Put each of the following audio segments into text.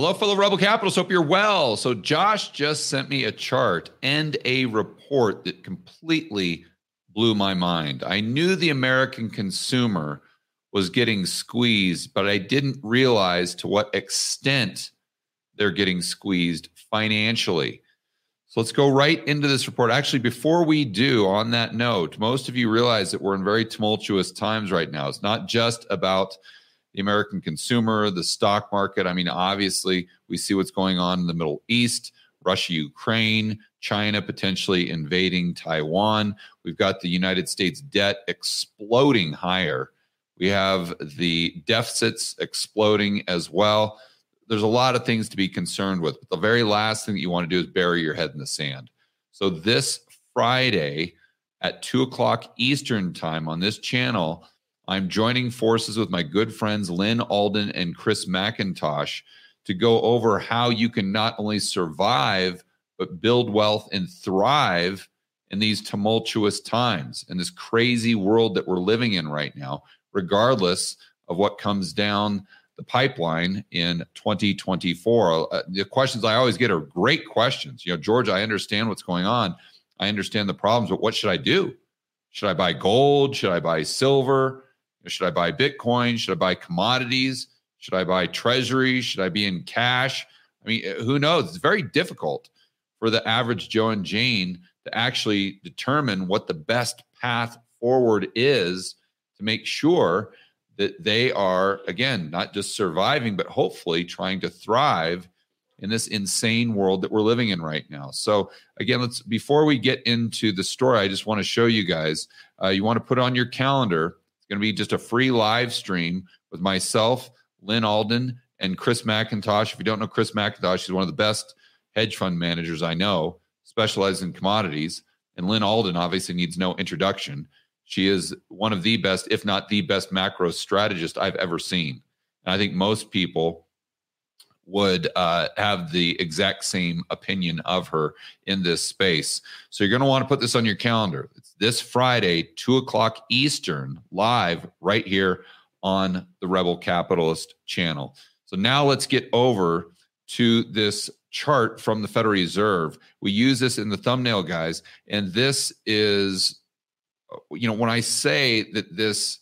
Hello, fellow Rebel Capitals. Hope you're well. So, Josh just sent me a chart and a report that completely blew my mind. I knew the American consumer was getting squeezed, but I didn't realize to what extent they're getting squeezed financially. So let's go right into this report. Actually, before we do, on that note, most of you realize that we're in very tumultuous times right now. It's not just about the American consumer, the stock market. I mean, obviously, we see what's going on in the Middle East, Russia, Ukraine, China potentially invading Taiwan. We've got the United States debt exploding higher. We have the deficits exploding as well. There's a lot of things to be concerned with. But the very last thing that you want to do is bury your head in the sand. So, this Friday at two o'clock Eastern time on this channel, I'm joining forces with my good friends Lyn Alden and Chris MacIntosh to go over how you can not only survive, but build wealth and thrive in these tumultuous times in this crazy world that we're living in right now, regardless of what comes down the pipeline in 2024. Uh, the questions I always get are great questions. You know, George, I understand what's going on. I understand the problems, but what should I do? Should I buy gold? Should I buy silver? Should I buy Bitcoin? Should I buy commodities? Should I buy treasuries? Should I be in cash? I mean, uh, who knows? It's very difficult for the average Joe and Jane to actually determine what the best path forward is to make sure that they are, again, not just surviving, but hopefully trying to thrive in this insane world that we're living in right now. So, again, let's before we get into the story, I just want to show you guys. Uh, you want to put on your calendar going to be just a free live stream with myself, Lyn Alden, and Chris MacIntosh. If you don't know Chris MacIntosh, he's one of the best hedge fund managers I know, specialized in commodities. And Lyn Alden obviously needs no introduction. She is one of the best, if not the best macro strategist I've ever seen. And I think most people would uh, have the exact same opinion of her in this space. So you're going to want to put this on your calendar. It's this Friday, two o'clock Eastern, live right here on the Rebel Capitalist channel. So now let's get over to this chart from the Federal Reserve. We use this in the thumbnail, guys, and this is, you know, when I say that this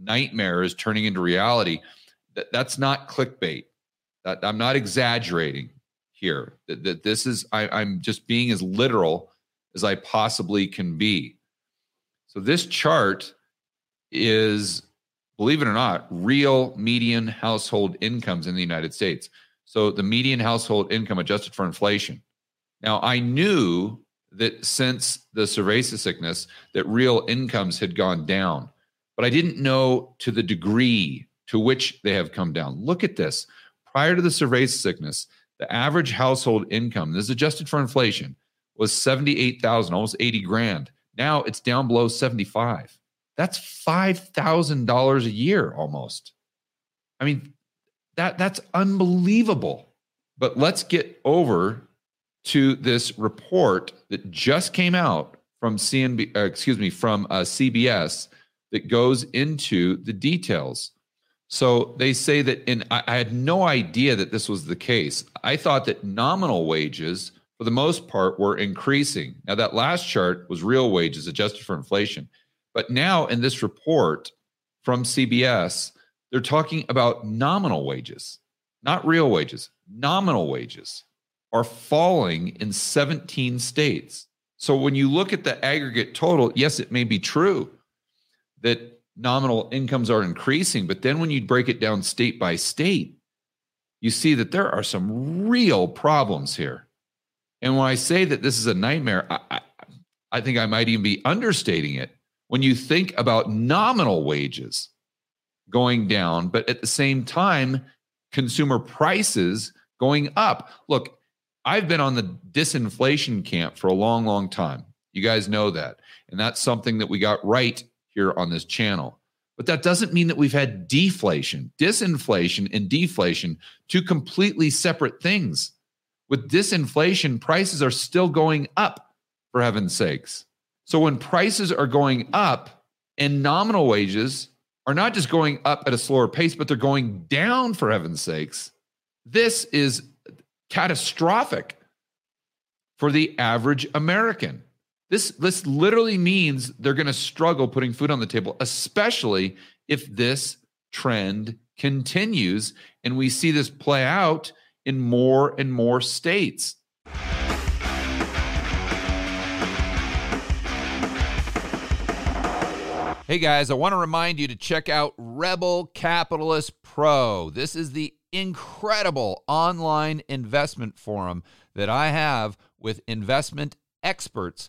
nightmare is turning into reality, that, that's not clickbait Uh, I'm not exaggerating here. That, that this is I, I'm just being as literal as I possibly can be. So this chart is, believe it or not, real median household incomes in the United States. So the median household income adjusted for inflation. Now I knew that since the cerveza sickness that real incomes had gone down, but I didn't know to the degree to which they have come down. Look at this. Prior to the cerveza sickness, the average household income, this is adjusted for inflation, was 78,000, almost 80 grand. Now it's down below 75. That's $5,000 a year almost. I mean, that that's unbelievable. But let's get over to this report that just came out from CNB, uh, excuse me, from uh, CBS that goes into the details. So they say that, and I, I had no idea that this was the case. I thought that nominal wages, for the most part, were increasing. Now, that last chart was real wages adjusted for inflation. But now in this report from CBS, they're talking about nominal wages, not real wages. Nominal wages are falling in 17 states. So when you look at the aggregate total, yes, it may be true that nominal incomes are increasing. But then when you break it down state by state, you see that there are some real problems here. And when I say that this is a nightmare, I, I, I think I might even be understating it. When you think about nominal wages going down, but at the same time, consumer prices going up. Look, I've been on the disinflation camp for a long, long time. You guys know that. And that's something that we got right here on this channel. But that doesn't mean that we've had deflation. Disinflation and deflation, two completely separate things. With disinflation, prices are still going up, for heaven's sakes. So when prices are going up and nominal wages are not just going up at a slower pace, but they're going down, for heaven's sakes, This is catastrophic for the average American. This, this literally means they're going to struggle putting food on the table, especially if this trend continues and we see this play out in more and more states. Hey guys, I want to remind you to check out Rebel Capitalist Pro. This is the incredible online investment forum that I have with investment experts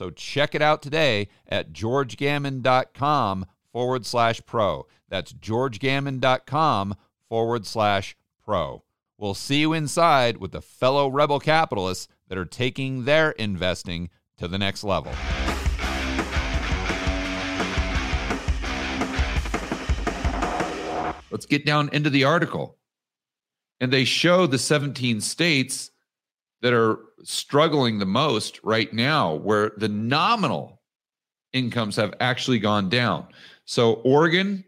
So check it out today at georgegammon.com forward slash pro. That's georgegammon.com forward slash pro. We'll see you inside with the fellow rebel capitalists that are taking their investing to the next level. Let's get down into the article. And they show the 17 states that are struggling the most right now, where the nominal incomes have actually gone down. So, Oregon,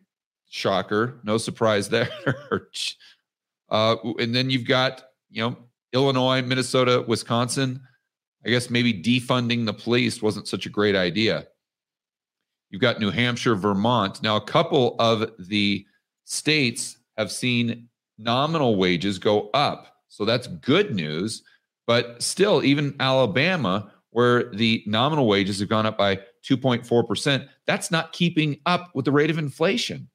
shocker, no surprise there. uh, and then you've got, you know, Illinois, Minnesota, Wisconsin. I guess maybe defunding the police wasn't such a great idea. You've got New Hampshire, Vermont. Now, a couple of the states have seen nominal wages go up. So that's good news. But still, even Alabama, where the nominal wages have gone up by 2.4%, that's not keeping up with the rate of inflation.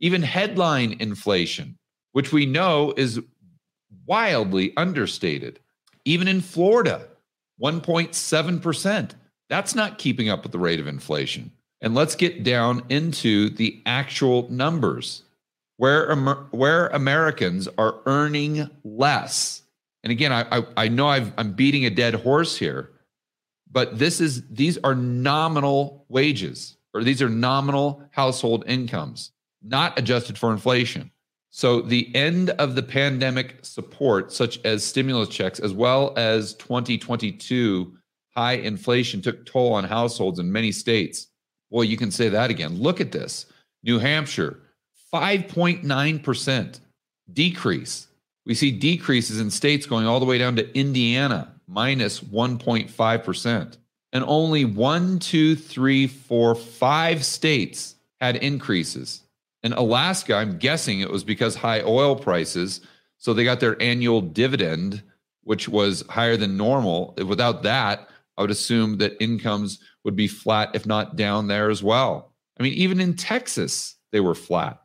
Even headline inflation, which we know is wildly understated. Even in Florida, 1.7%. That's not keeping up with the rate of inflation. And let's get down into the actual numbers where, where Americans are earning less and again, I, I, I know I've, I'm beating a dead horse here, but this is these are nominal wages or these are nominal household incomes, not adjusted for inflation. So the end of the pandemic support, such as stimulus checks, as well as 2022 high inflation, took toll on households in many states. Well, you can say that again. Look at this: New Hampshire, 5.9% decrease we see decreases in states going all the way down to Indiana, minus 1.5%. And only one, two, three, four, five states had increases. In Alaska, I'm guessing it was because high oil prices. So they got their annual dividend, which was higher than normal. Without that, I would assume that incomes would be flat, if not down there as well. I mean, even in Texas, they were flat.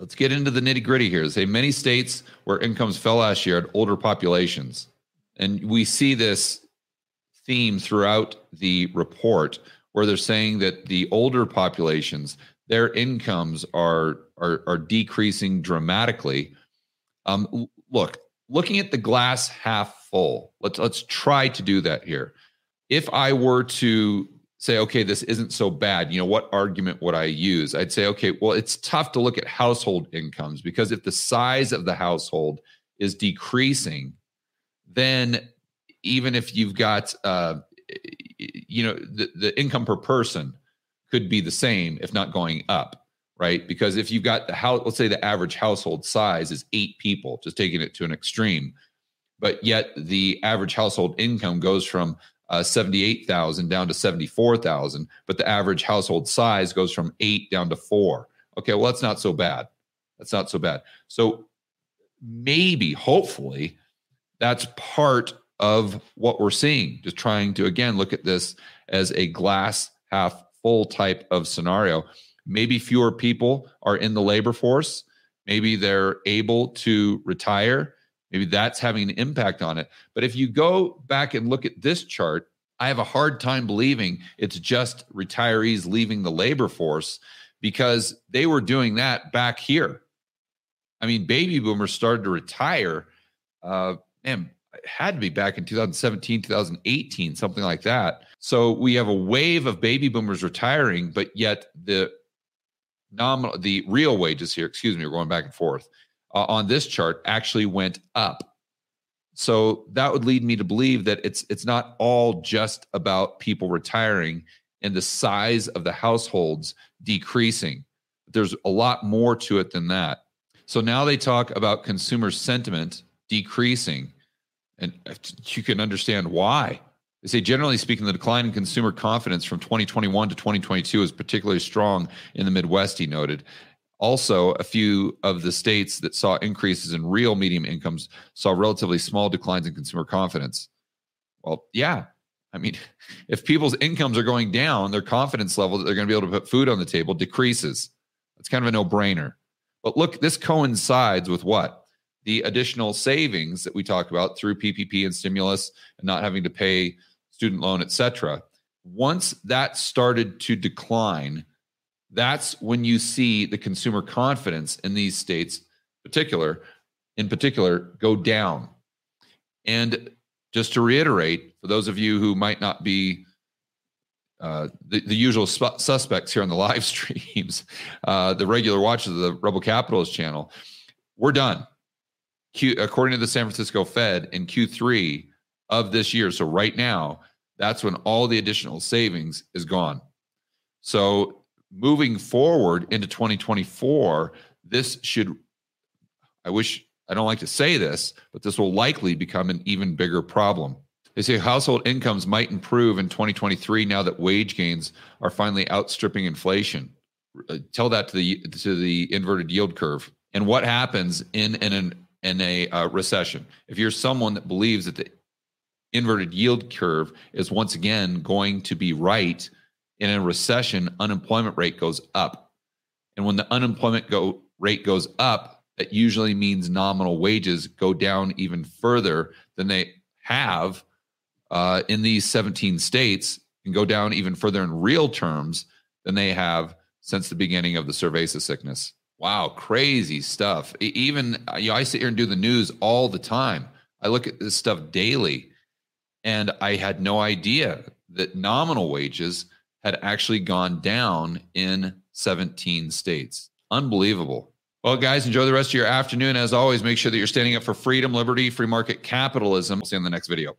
Let's get into the nitty gritty here. Say many states where incomes fell last year had older populations. And we see this theme throughout the report where they're saying that the older populations, their incomes are are, are decreasing dramatically. Um, look, looking at the glass half full, let's let's try to do that here. If I were to say, okay, this isn't so bad, you know, what argument would I use? I'd say, okay, well, it's tough to look at household incomes because if the size of the household is decreasing, then even if you've got, uh, you know, the, the income per person could be the same, if not going up, right? Because if you've got the house, let's say the average household size is eight people, just taking it to an extreme, but yet the average household income goes from uh, 78,000 down to 74,000, but the average household size goes from eight down to four. Okay, well, that's not so bad. That's not so bad. So maybe, hopefully, that's part of what we're seeing. Just trying to, again, look at this as a glass half full type of scenario. Maybe fewer people are in the labor force. Maybe they're able to retire Maybe that's having an impact on it. But if you go back and look at this chart, I have a hard time believing it's just retirees leaving the labor force because they were doing that back here. I mean, baby boomers started to retire uh, man, it had to be back in 2017, 2018, something like that. So we have a wave of baby boomers retiring, but yet the nominal, the real wages here, excuse me, we're going back and forth uh, on this chart actually went up. So that would lead me to believe that it's it's not all just about people retiring and the size of the households decreasing. There's a lot more to it than that. So now they talk about consumer sentiment decreasing, and you can understand why. They say, generally speaking, the decline in consumer confidence from 2021 to 2022 is particularly strong in the Midwest, he noted. Also, a few of the states that saw increases in real medium incomes saw relatively small declines in consumer confidence. Well, yeah. I mean, if people's incomes are going down, their confidence level that they're going to be able to put food on the table decreases. It's kind of a no brainer. But look, this coincides with what? The additional savings that we talk about through PPP and stimulus and not having to pay student loan, et cetera. Once that started to decline, that's when you see the consumer confidence in these states particular in particular go down. And just to reiterate for those of you who might not be uh, the, the usual sp- suspects here on the live streams uh, the regular watchers of the rebel capitalist channel we're done. Q, according to the san francisco fed in q3 of this year so right now that's when all the additional savings is gone. So moving forward into 2024, this should, I wish, I don't like to say this, but this will likely become an even bigger problem. They say household incomes might improve in 2023 now that wage gains are finally outstripping inflation. Uh, tell that to the to the inverted yield curve. And what happens in in an in a uh, recession? If you're someone that believes that the inverted yield curve is once again going to be right in a recession, unemployment rate goes up. And when the unemployment go, rate goes up, that usually means nominal wages go down even further than they have uh, in these 17 states and go down even further in real terms than they have since the beginning of the cerveza sickness. Wow, crazy stuff. Even you know, I sit here and do the news all the time. I look at this stuff daily, and I had no idea that nominal wages had actually gone down in 17 states. Unbelievable. Well, guys, enjoy the rest of your afternoon. As always, make sure that you're standing up for freedom, liberty, free market capitalism. We'll see you in the next video.